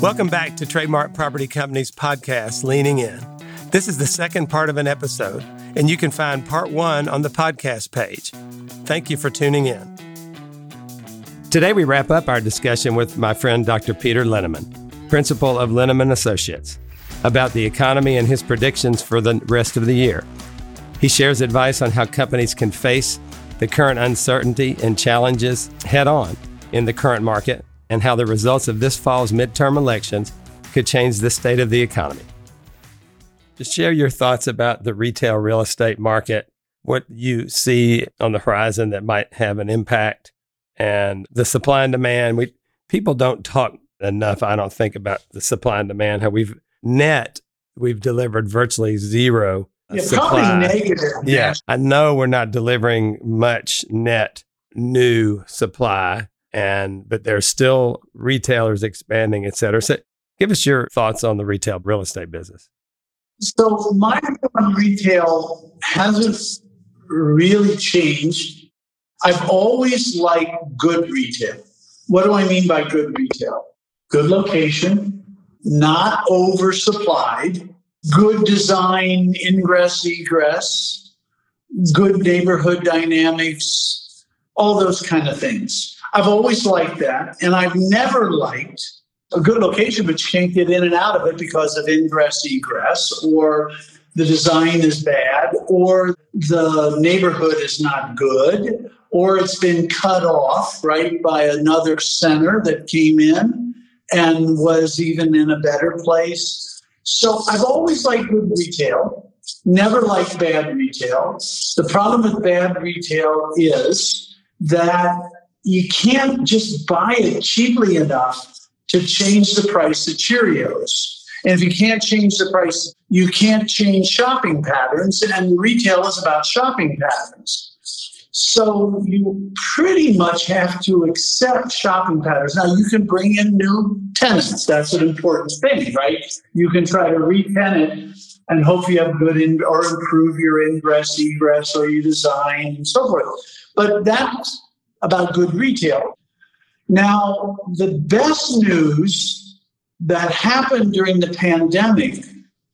Welcome back to Trademark Property Company's podcast, Leaning In. This is the second part of an episode, and you can find part one on the podcast page. Thank you for tuning in. Today, we wrap up our discussion with my friend Dr. Peter Linneman, principal of Linneman Associates, about the economy and his predictions for the rest of the year. He shares advice on how companies can face the current uncertainty and challenges head on in the current market and how the results of this fall's midterm elections could change the state of the economy. Just share your thoughts about the retail real estate market, what you see on the horizon that might have an impact, and the supply and demand. We people don't talk enough, I don't think, about the supply and demand. How we've net we've delivered virtually zero Yeah, supply. probably negative. Yeah, I know we're not delivering much net new supply, and but there's still retailers expanding, et cetera. So, give us your thoughts on the retail real estate business. So my retail hasn't really changed. I've always liked good retail. What do I mean by good retail? Good location, not oversupplied, good design, ingress, egress, good neighborhood dynamics, all those kind of things. I've always liked that. And I've never liked a good location, but you can't get in and out of it because of ingress, egress, or the design is bad, or the neighborhood is not good, or it's been cut off, right, by another center that came in and was even in a better place. So I've always liked good retail, never liked bad retail. The problem with bad retail is that you can't just buy it cheaply enough to change the price of Cheerios. And if you can't change the price, you can't change shopping patterns. And retail is about shopping patterns. So you pretty much have to accept shopping patterns. Now you can bring in new tenants. That's an important thing, right? You can try to re-tenant and hope you have good in, or improve your ingress, egress, or your design and so forth. But that's about good retail. Now, the best news that happened during the pandemic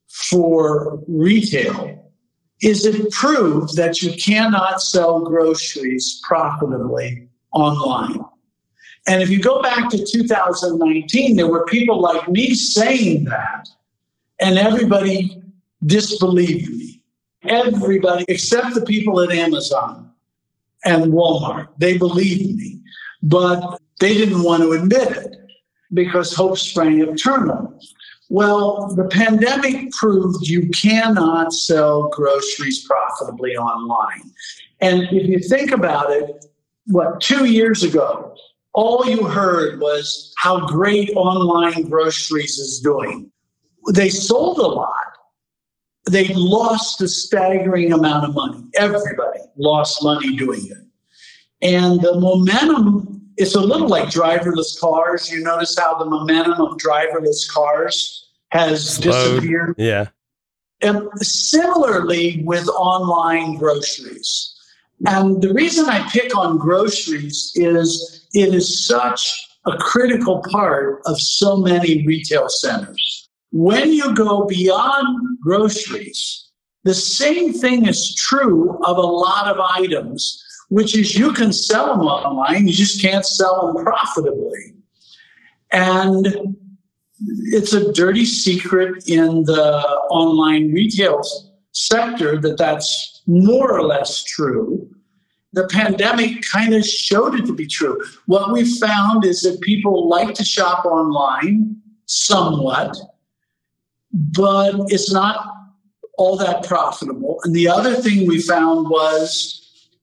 for retail is it proved that you cannot sell groceries profitably online. And if you go back to 2019, there were people like me saying that, and everybody disbelieved me. Everybody, except the people at Amazon and Walmart, they believed me. But they didn't want to admit it because hope sprang eternal. Well, the pandemic proved you cannot sell groceries profitably online. And if you think about it, what, two years ago, all you heard was how great online groceries is doing. They sold a lot. They lost a staggering amount of money. Everybody lost money doing it. And the momentum it's a little like driverless cars. You notice how the momentum of driverless cars has Slowed. disappeared. Yeah, And similarly with online groceries. And the reason I pick on groceries is it is such a critical part of so many retail centers. When you go beyond groceries, the same thing is true of a lot of items which is you can sell them online, you just can't sell them profitably. And it's a dirty secret in the online retail sector that that's more or less true. The pandemic kind of showed it to be true. What we found is that people like to shop online somewhat, but it's not all that profitable. And the other thing we found was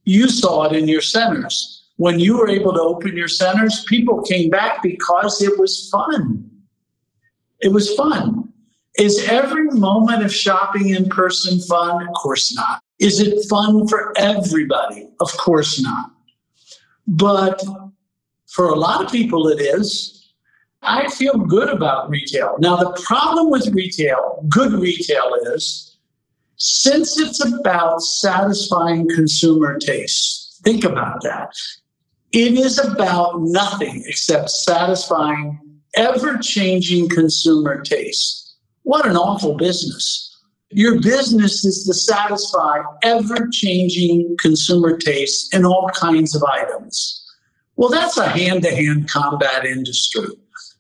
you saw it in your centers. When you were able to open your centers, people came back because it was fun. It was fun. Is every moment of shopping in person fun? Of course not. Is it fun for everybody? Of course not. But for a lot of people, it is. I feel good about retail. Now, the problem with retail, good retail, is since it's about satisfying consumer tastes, think about that. It is about nothing except satisfying ever changing consumer tastes. What an awful business. Your business is to satisfy ever changing consumer tastes in all kinds of items. Well, that's a hand to hand combat industry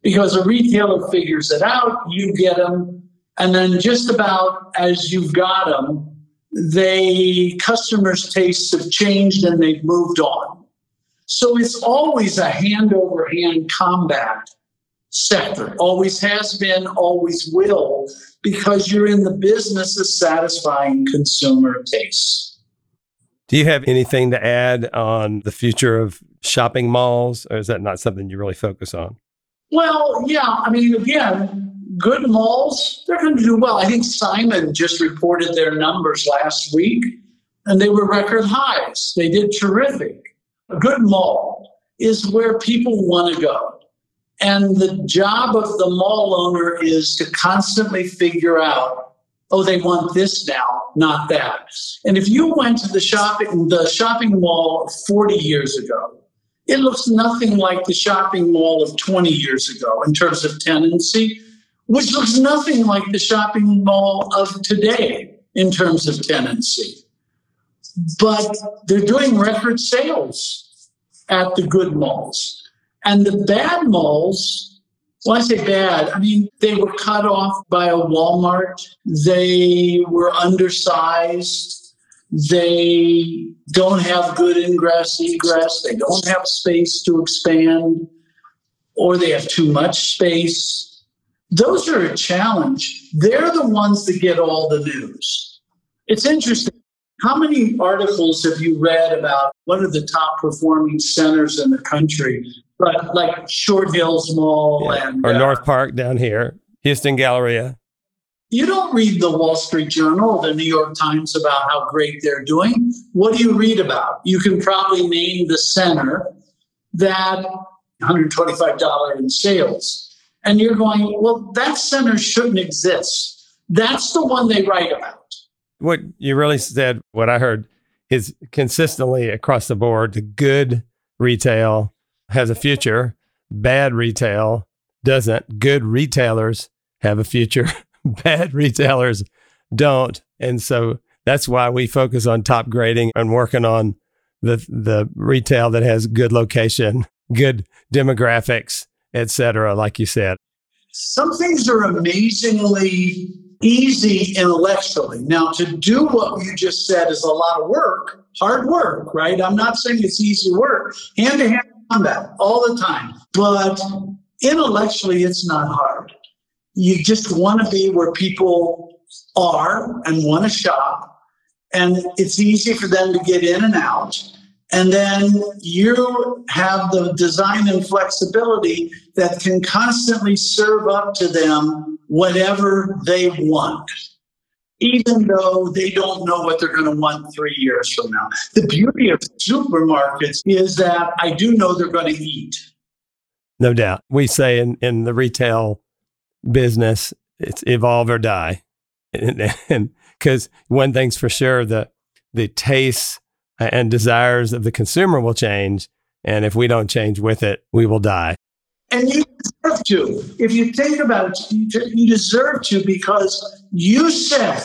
because a retailer figures it out, you get them, and then just about as you've got them, they customers' tastes have changed and they've moved on. So it's always a hand over hand combat sector. Always has been, always will, because you're in the business of satisfying consumer tastes. Do you have anything to add on the future of shopping malls, or is that not something you really focus on? Well, yeah. I mean, again, good malls, they're going to do well. I think Simon just reported their numbers last week, and they were record highs. They did terrific. A good mall is where people want to go. And the job of the mall owner is to constantly figure out, oh, they want this now, not that. And if you went to the shopping the shopping mall 40 years ago, it looks nothing like the shopping mall of 20 years ago in terms of tenancy, which looks nothing like the shopping mall of today in terms of tenancy. But they're doing record sales at the good malls. And the bad malls, well, I say bad, I mean, they were cut off by a Walmart. They were undersized. They don't have good ingress, egress. They don't have space to expand, or they have too much space. Those are a challenge. They're the ones that get all the news. It's interesting. How many articles have you read about what are the top performing centers in the country? But like Short Hills Mall yeah. and or uh, North Park down here, Houston Galleria. You don't read the Wall Street Journal the New York Times about how great they're doing. What do you read about? You can probably name the center that $125 in sales. And you're going, well, that center shouldn't exist. That's the one they write about. What you really said, what I heard is consistently across the board, the good retail has a future, bad retail doesn't. Good retailers have a future, bad retailers don't. And so that's why we focus on top grading and working on the the retail that has good location, good demographics, et cetera, like you said. Some things are amazingly easy intellectually. Now, to do what you just said is a lot of work, hard work, right? I'm not saying it's easy work. Hand to hand combat all the time. But intellectually, it's not hard. You just want to be where people are and want to shop. And it's easy for them to get in and out. And then you have the design and flexibility that can constantly serve up to them whatever they want even though they don't know what they're going to want three years from now. The beauty of supermarkets is that I do know they're going to eat. No doubt. We say in, in the retail business, it's evolve or die. And because one thing's for sure, the, the tastes and desires of the consumer will change. And if we don't change with it, we will die. And you deserve to. If you think about it, you deserve to because you said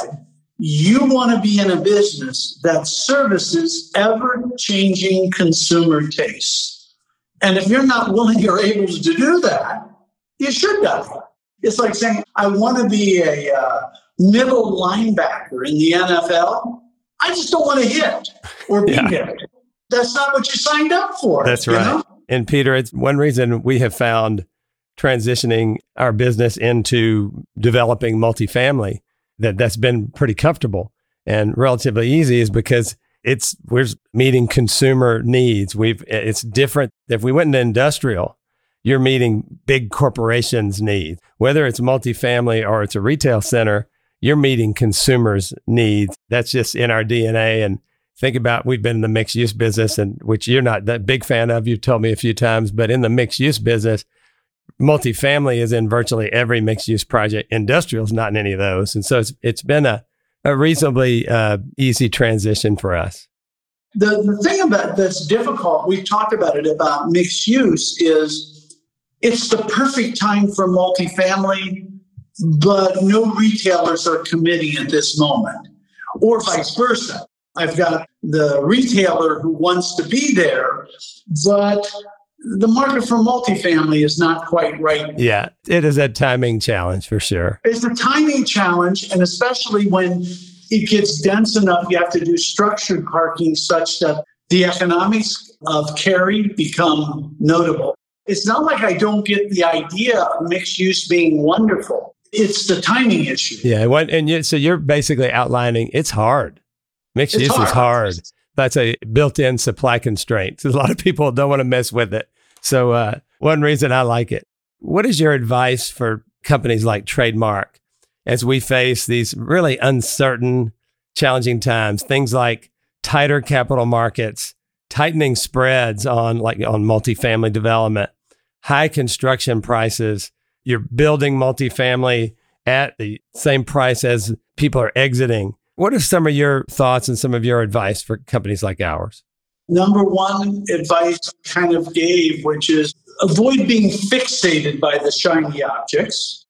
you want to be in a business that services ever changing consumer tastes. And if you're not willing or able to do that, you should die. It's like saying, I want to be a uh, middle linebacker in the NFL. I just don't want to hit or be yeah. hit. That's not what you signed up for. That's right. Know? And Peter, it's one reason we have found transitioning our business into developing multifamily that that's been pretty comfortable and relatively easy is because it's we're meeting consumer needs. We've it's different. If we went into industrial, you're meeting big corporations' needs. Whether it's multifamily or it's a retail center, you're meeting consumers' needs. That's just in our DNA. And think about we've been in the mixed use business and which you're not that big fan of you've told me a few times but in the mixed use business multifamily is in virtually every mixed use project industrial is not in any of those and so it's it's been a, a reasonably uh, easy transition for us the, the thing about that's difficult we've talked about it about mixed use is it's the perfect time for multifamily, but no retailers are committing at this moment, or vice versa. I've got the retailer who wants to be there, but the market for multifamily is not quite right. Yeah, it is a timing challenge for sure. It's a timing challenge, and especially when it gets dense enough, you have to do structured parking such that the economics of carry become notable. It's not like I don't get the idea of mixed use being wonderful. It's the timing issue. Yeah, what, and you, so you're basically outlining it's hard. Mixed it's use hard. is hard. That's a built-in supply constraint. A lot of people don't want to mess with it. So uh, one reason I like it. What is your advice for companies like Trademark as we face these really uncertain, challenging times? Things like tighter capital markets, tightening spreads on like on multifamily development, high construction prices. You're building multifamily at the same price as people are exiting. What are some of your thoughts and some of your advice for companies like ours? Number one advice kind of gave, which is avoid being fixated by the shiny objects.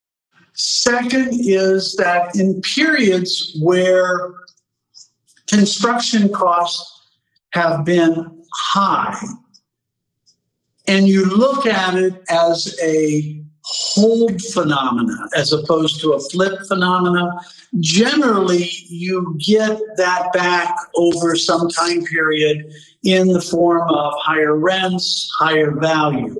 Second is that in periods where construction costs have been high, and you look at it as a hold phenomena as opposed to a flip phenomena, generally you get that back over some time period in the form of higher rents, higher value.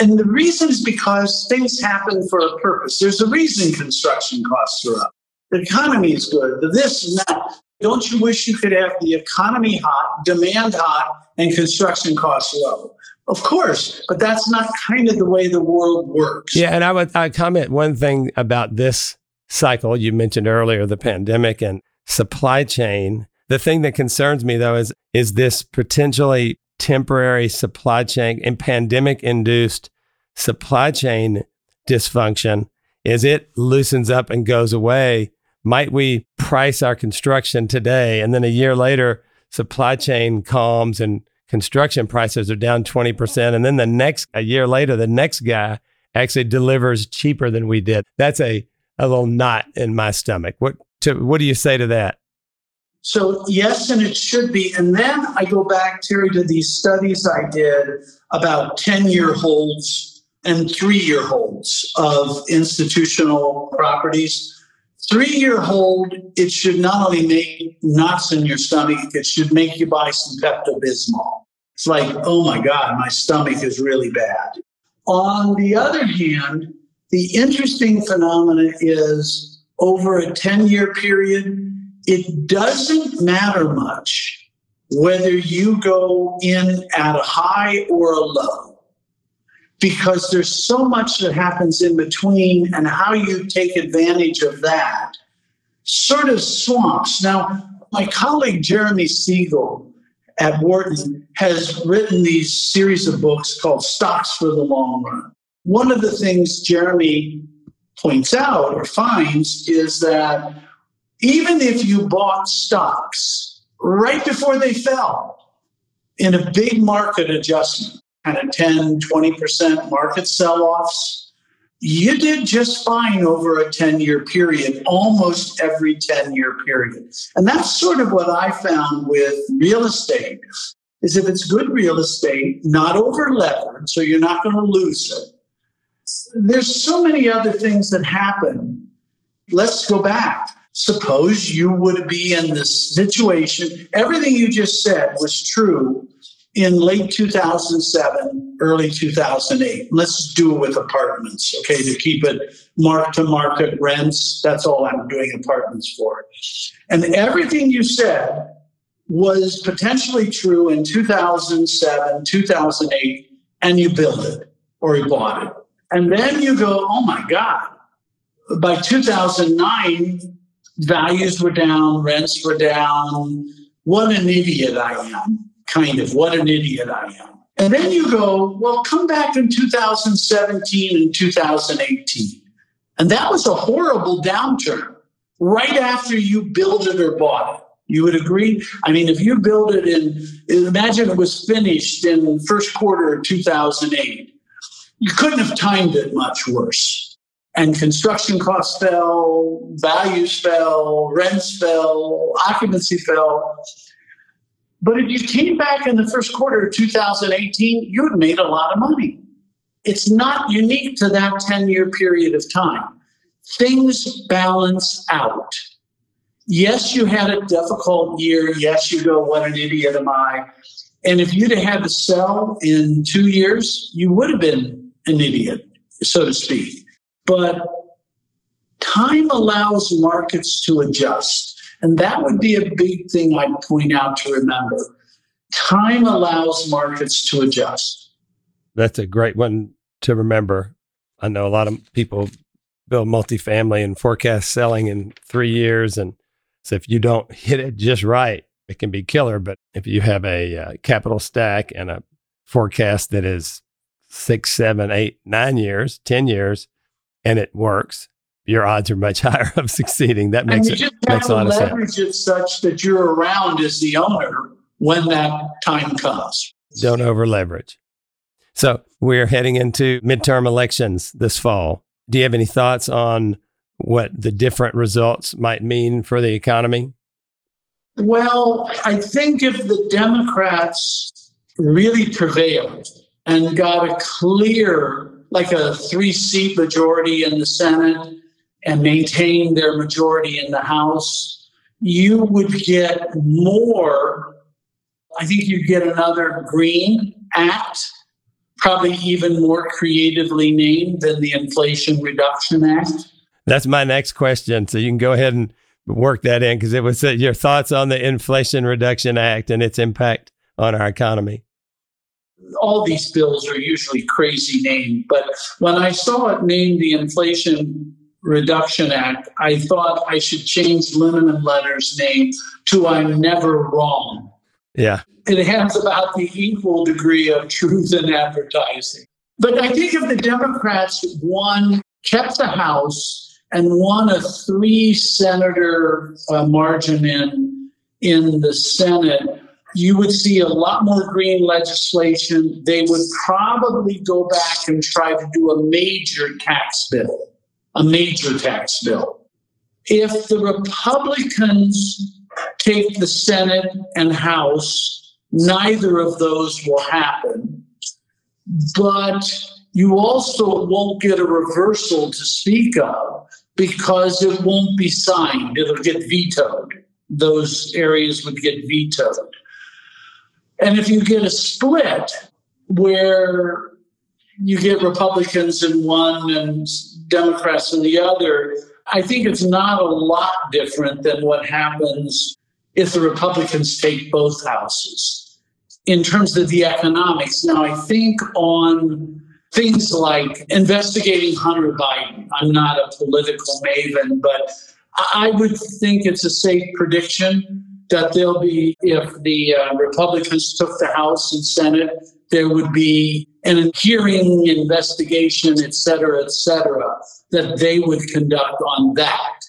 And the reason is because things happen for a purpose. There's a reason construction costs are up. The economy is good, the this and that. Don't you wish you could have the economy hot, demand hot, and construction costs low? Of course, but that's not kind of the way the world works. Yeah, and I would I comment one thing about this cycle you mentioned earlier, the pandemic and supply chain. The thing that concerns me though is is this potentially temporary supply chain and pandemic induced supply chain dysfunction as it loosens up and goes away might we price our construction today. And then a year later supply chain calms and construction prices are down 20% and then the next a year later the next guy actually delivers cheaper than we did. That's a a little knot in my stomach. What to, what do you say to that? So yes and it should be. And then i go back terry to these studies i did about 10 year holds and 3 year holds of institutional properties three year hold, it should not only make knots in your stomach, it should make you buy some Pepto Bismol. It's like, oh my God, my stomach is really bad. On the other hand, the interesting phenomena is over a 10 year period, it doesn't matter much whether you go in at a high or a low because there's so much that happens in between and how you take advantage of that sort of swamps. Now, my colleague Jeremy Siegel at Wharton has written these series of books called Stocks for the Long Run. One of the things Jeremy points out or finds is that even if you bought stocks right before they fell in a big market adjustment, kind of 10, 20% market sell offs, you did just fine over a 10 year period, almost every 10 year period. And that's sort of what I found with real estate is if it's good real estate, not over levered, so you're not going to lose it. There's so many other things that happen. Let's go back. Suppose you would be in this situation. Everything you just said was true in late 2007, early 2008. Let's do it with apartments, okay, to keep it mark to market rents. That's all I'm doing apartments for. And everything you said was potentially true in 2007, 2008, and you built it or you bought it. And then you go, oh my God, by 2009, values were down, rents were down. What an idiot I am kind of what an idiot I am. And then you go, well, come back in 2017 and 2018. And that was a horrible downturn right after you built it or bought it. You would agree? I mean, if you build it in, imagine it was finished in the first quarter of 2008. you couldn't have timed it much worse. And construction costs fell, values fell, rents fell, occupancy fell. But if you came back in the first quarter of 2018, you had made a lot of money. It's not unique to that 10 year period of time. Things balance out. Yes, you had a difficult year. Yes, you go, what an idiot am I? And if you'd have had to sell in two years, you would have been an idiot, so to speak. But time allows markets to adjust. And that would be a big thing I'd point out to remember. Time allows markets to adjust. That's a great one to remember. I know a lot of people build multifamily and forecast selling in three years. And so if you don't hit it just right, it can be killer. But if you have a uh, capital stack and a forecast that is six, seven, eight, nine years, 10 years, and it works, your odds are much higher of succeeding. That makes and it makes a lot of sense. Leverage it such that you're around as the owner when that time comes. Don't over leverage. So we're heading into midterm elections this fall. Do you have any thoughts on what the different results might mean for the economy? Well, I think if the Democrats really prevailed and got a clear, like a three seat majority in the Senate and maintain their majority in the House, you would get more. I think you'd get another Green Act, probably even more creatively named than the Inflation Reduction Act. That's my next question. So you can go ahead and work that in because it was uh, your thoughts on the Inflation Reduction Act and its impact on our economy. All these bills are usually crazy named, but when I saw it named the Inflation Reduction Act, I thought I should change Linneman Letter's name to I'm Never Wrong. Yeah. It has about the equal degree of truth in advertising. But I think if the Democrats won, kept the House, and won a three senator uh, margin in in the Senate, you would see a lot more green legislation. They would probably go back and try to do a major tax bill, a major tax bill. If the Republicans take the Senate and House, neither of those will happen. But you also won't get a reversal to speak of because it won't be signed. It'll get vetoed. Those areas would get vetoed. And if you get a split where you get Republicans in one and Democrats and the other, I think it's not a lot different than what happens if the Republicans take both houses in terms of the economics. Now, I think on things like investigating Hunter Biden. I'm not a political maven, but I would think it's a safe prediction that there'll be, if the uh, Republicans took the House and Senate, there would be an hearing, investigation, et cetera, et cetera, that they would conduct on that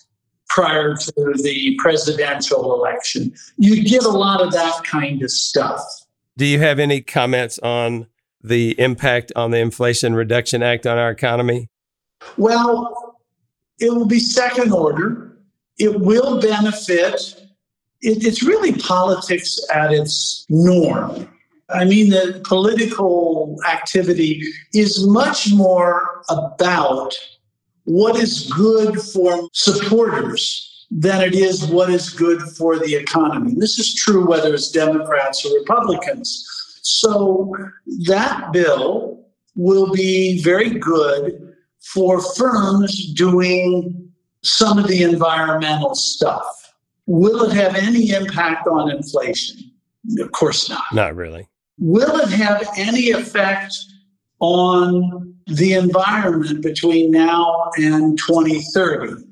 prior to the presidential election. You get a lot of that kind of stuff. Do you have any comments on the impact on the Inflation Reduction Act on our economy? Well, it will be second order. It will benefit. It, it's really politics at its norm. I mean, the political activity is much more about what is good for supporters than it is what is good for the economy. This is true whether it's Democrats or Republicans. So that bill will be very good for firms doing some of the environmental stuff. Will it have any impact on inflation? Of course not. Not really. Will it have any effect on the environment between now and 2030?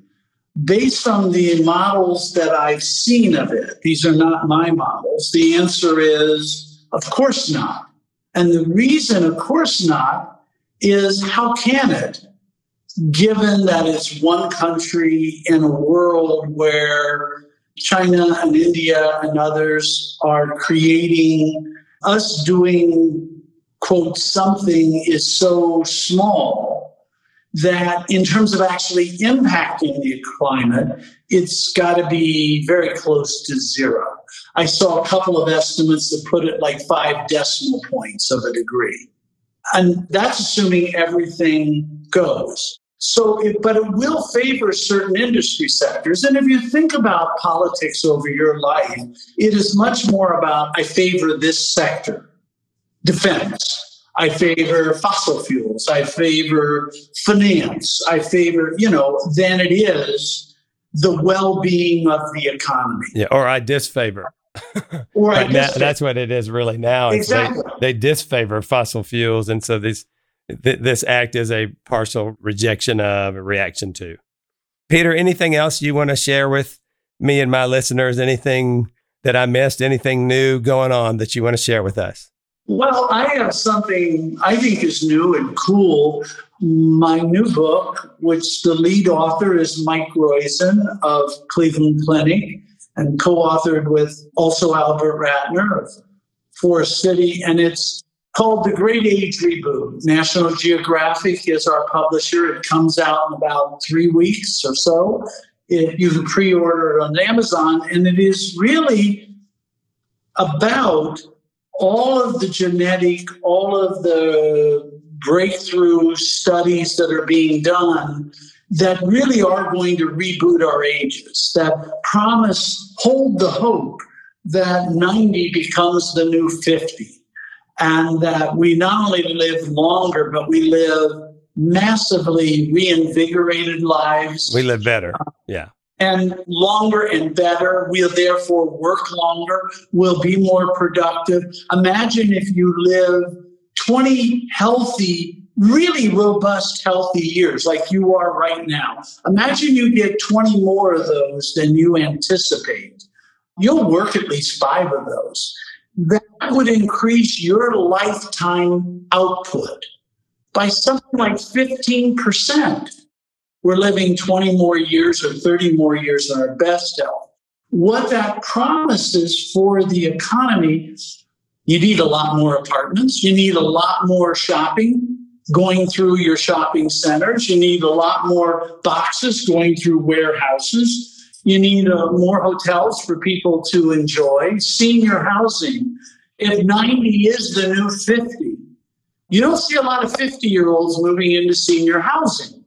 Based on the models that I've seen of it, these are not my models, the answer is of course not. And the reason, of course not, is how can it, given that it's one country in a world where China and India and others are creating us doing quote, something is so small that in terms of actually impacting the climate, it's got to be very close to zero. I saw a couple of estimates that put it like five decimal points of a degree. And that's assuming everything goes. So, it, but it will favor certain industry sectors. And if you think about politics over your life, it is much more about I favor this sector defense. I favor fossil fuels. I favor finance. I favor, you know, than it is the well being of the economy. Yeah, or I disfavor. or right now, that's what it is really now. Exactly. They, they disfavor fossil fuels. And so these th- this act is a partial rejection of a reaction to. Peter, anything else you want to share with me and my listeners? Anything that I missed? Anything new going on that you want to share with us? Well, I have something I think is new and cool. My new book, which the lead author is Mike Roizen of Cleveland Clinic, and co authored with also Albert Ratner of Forest City. And it's called The Great Age Reboot. National Geographic is our publisher. It comes out in about three weeks or so. It, you can pre order it on Amazon, and it is really about all of the genetic, all of the breakthrough studies that are being done that really are going to reboot our ages, that promise, hold the hope that 90 becomes the new 50 and that we not only live longer, but we live massively reinvigorated lives. We live better. Uh, yeah. And longer and better. We'll therefore work longer. We'll be more productive. Imagine if you live 20 healthy, really robust, healthy years like you are right now. Imagine you get 20 more of those than you anticipate. You'll work at least five of those that would increase your lifetime output by something like 15%. We're living 20 more years or 30 more years in our best health. What that promises for the economy, you need a lot more apartments, you need a lot more shopping going through your shopping centers, you need a lot more boxes going through warehouses you need uh, more hotels for people to enjoy, senior housing. If 90 is the new 50, you don't see a lot of 50 year olds moving into senior housing.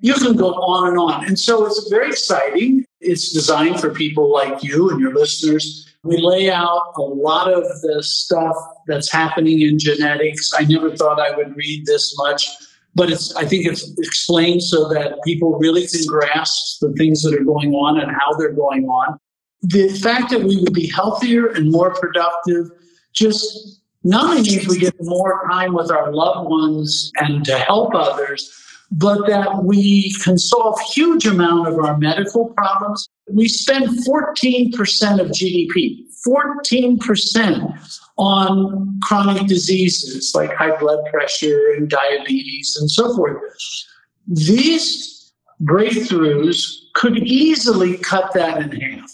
You can go on and on. And so it's very exciting. It's designed for people like you and your listeners. We lay out a lot of the stuff that's happening in genetics. I never thought I would read this much but it's I think it's explained so that people really can grasp the things that are going on and how they're going on. The fact that we would be healthier and more productive just not only means we get more time with our loved ones and to help others, but that we can solve huge amount of our medical problems. We spend 14% of GDP, 14% on chronic diseases like high blood pressure and diabetes and so forth. These breakthroughs could easily cut that in half.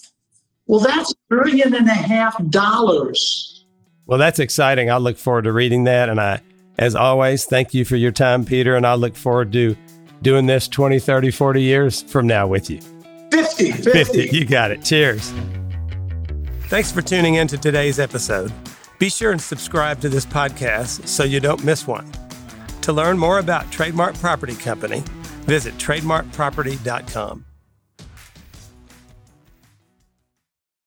Well, that's a billion and a half dollars. Well, that's exciting. I look forward to reading that. And I, as always, thank you for your time, Peter. And I look forward to doing this 20, 30, 40 years from now with you. 50, 50. 50. You got it. Cheers. Thanks for tuning in to today's episode. Be sure and subscribe to this podcast so you don't miss one. To learn more about Trademark Property Company, visit trademarkproperty.com.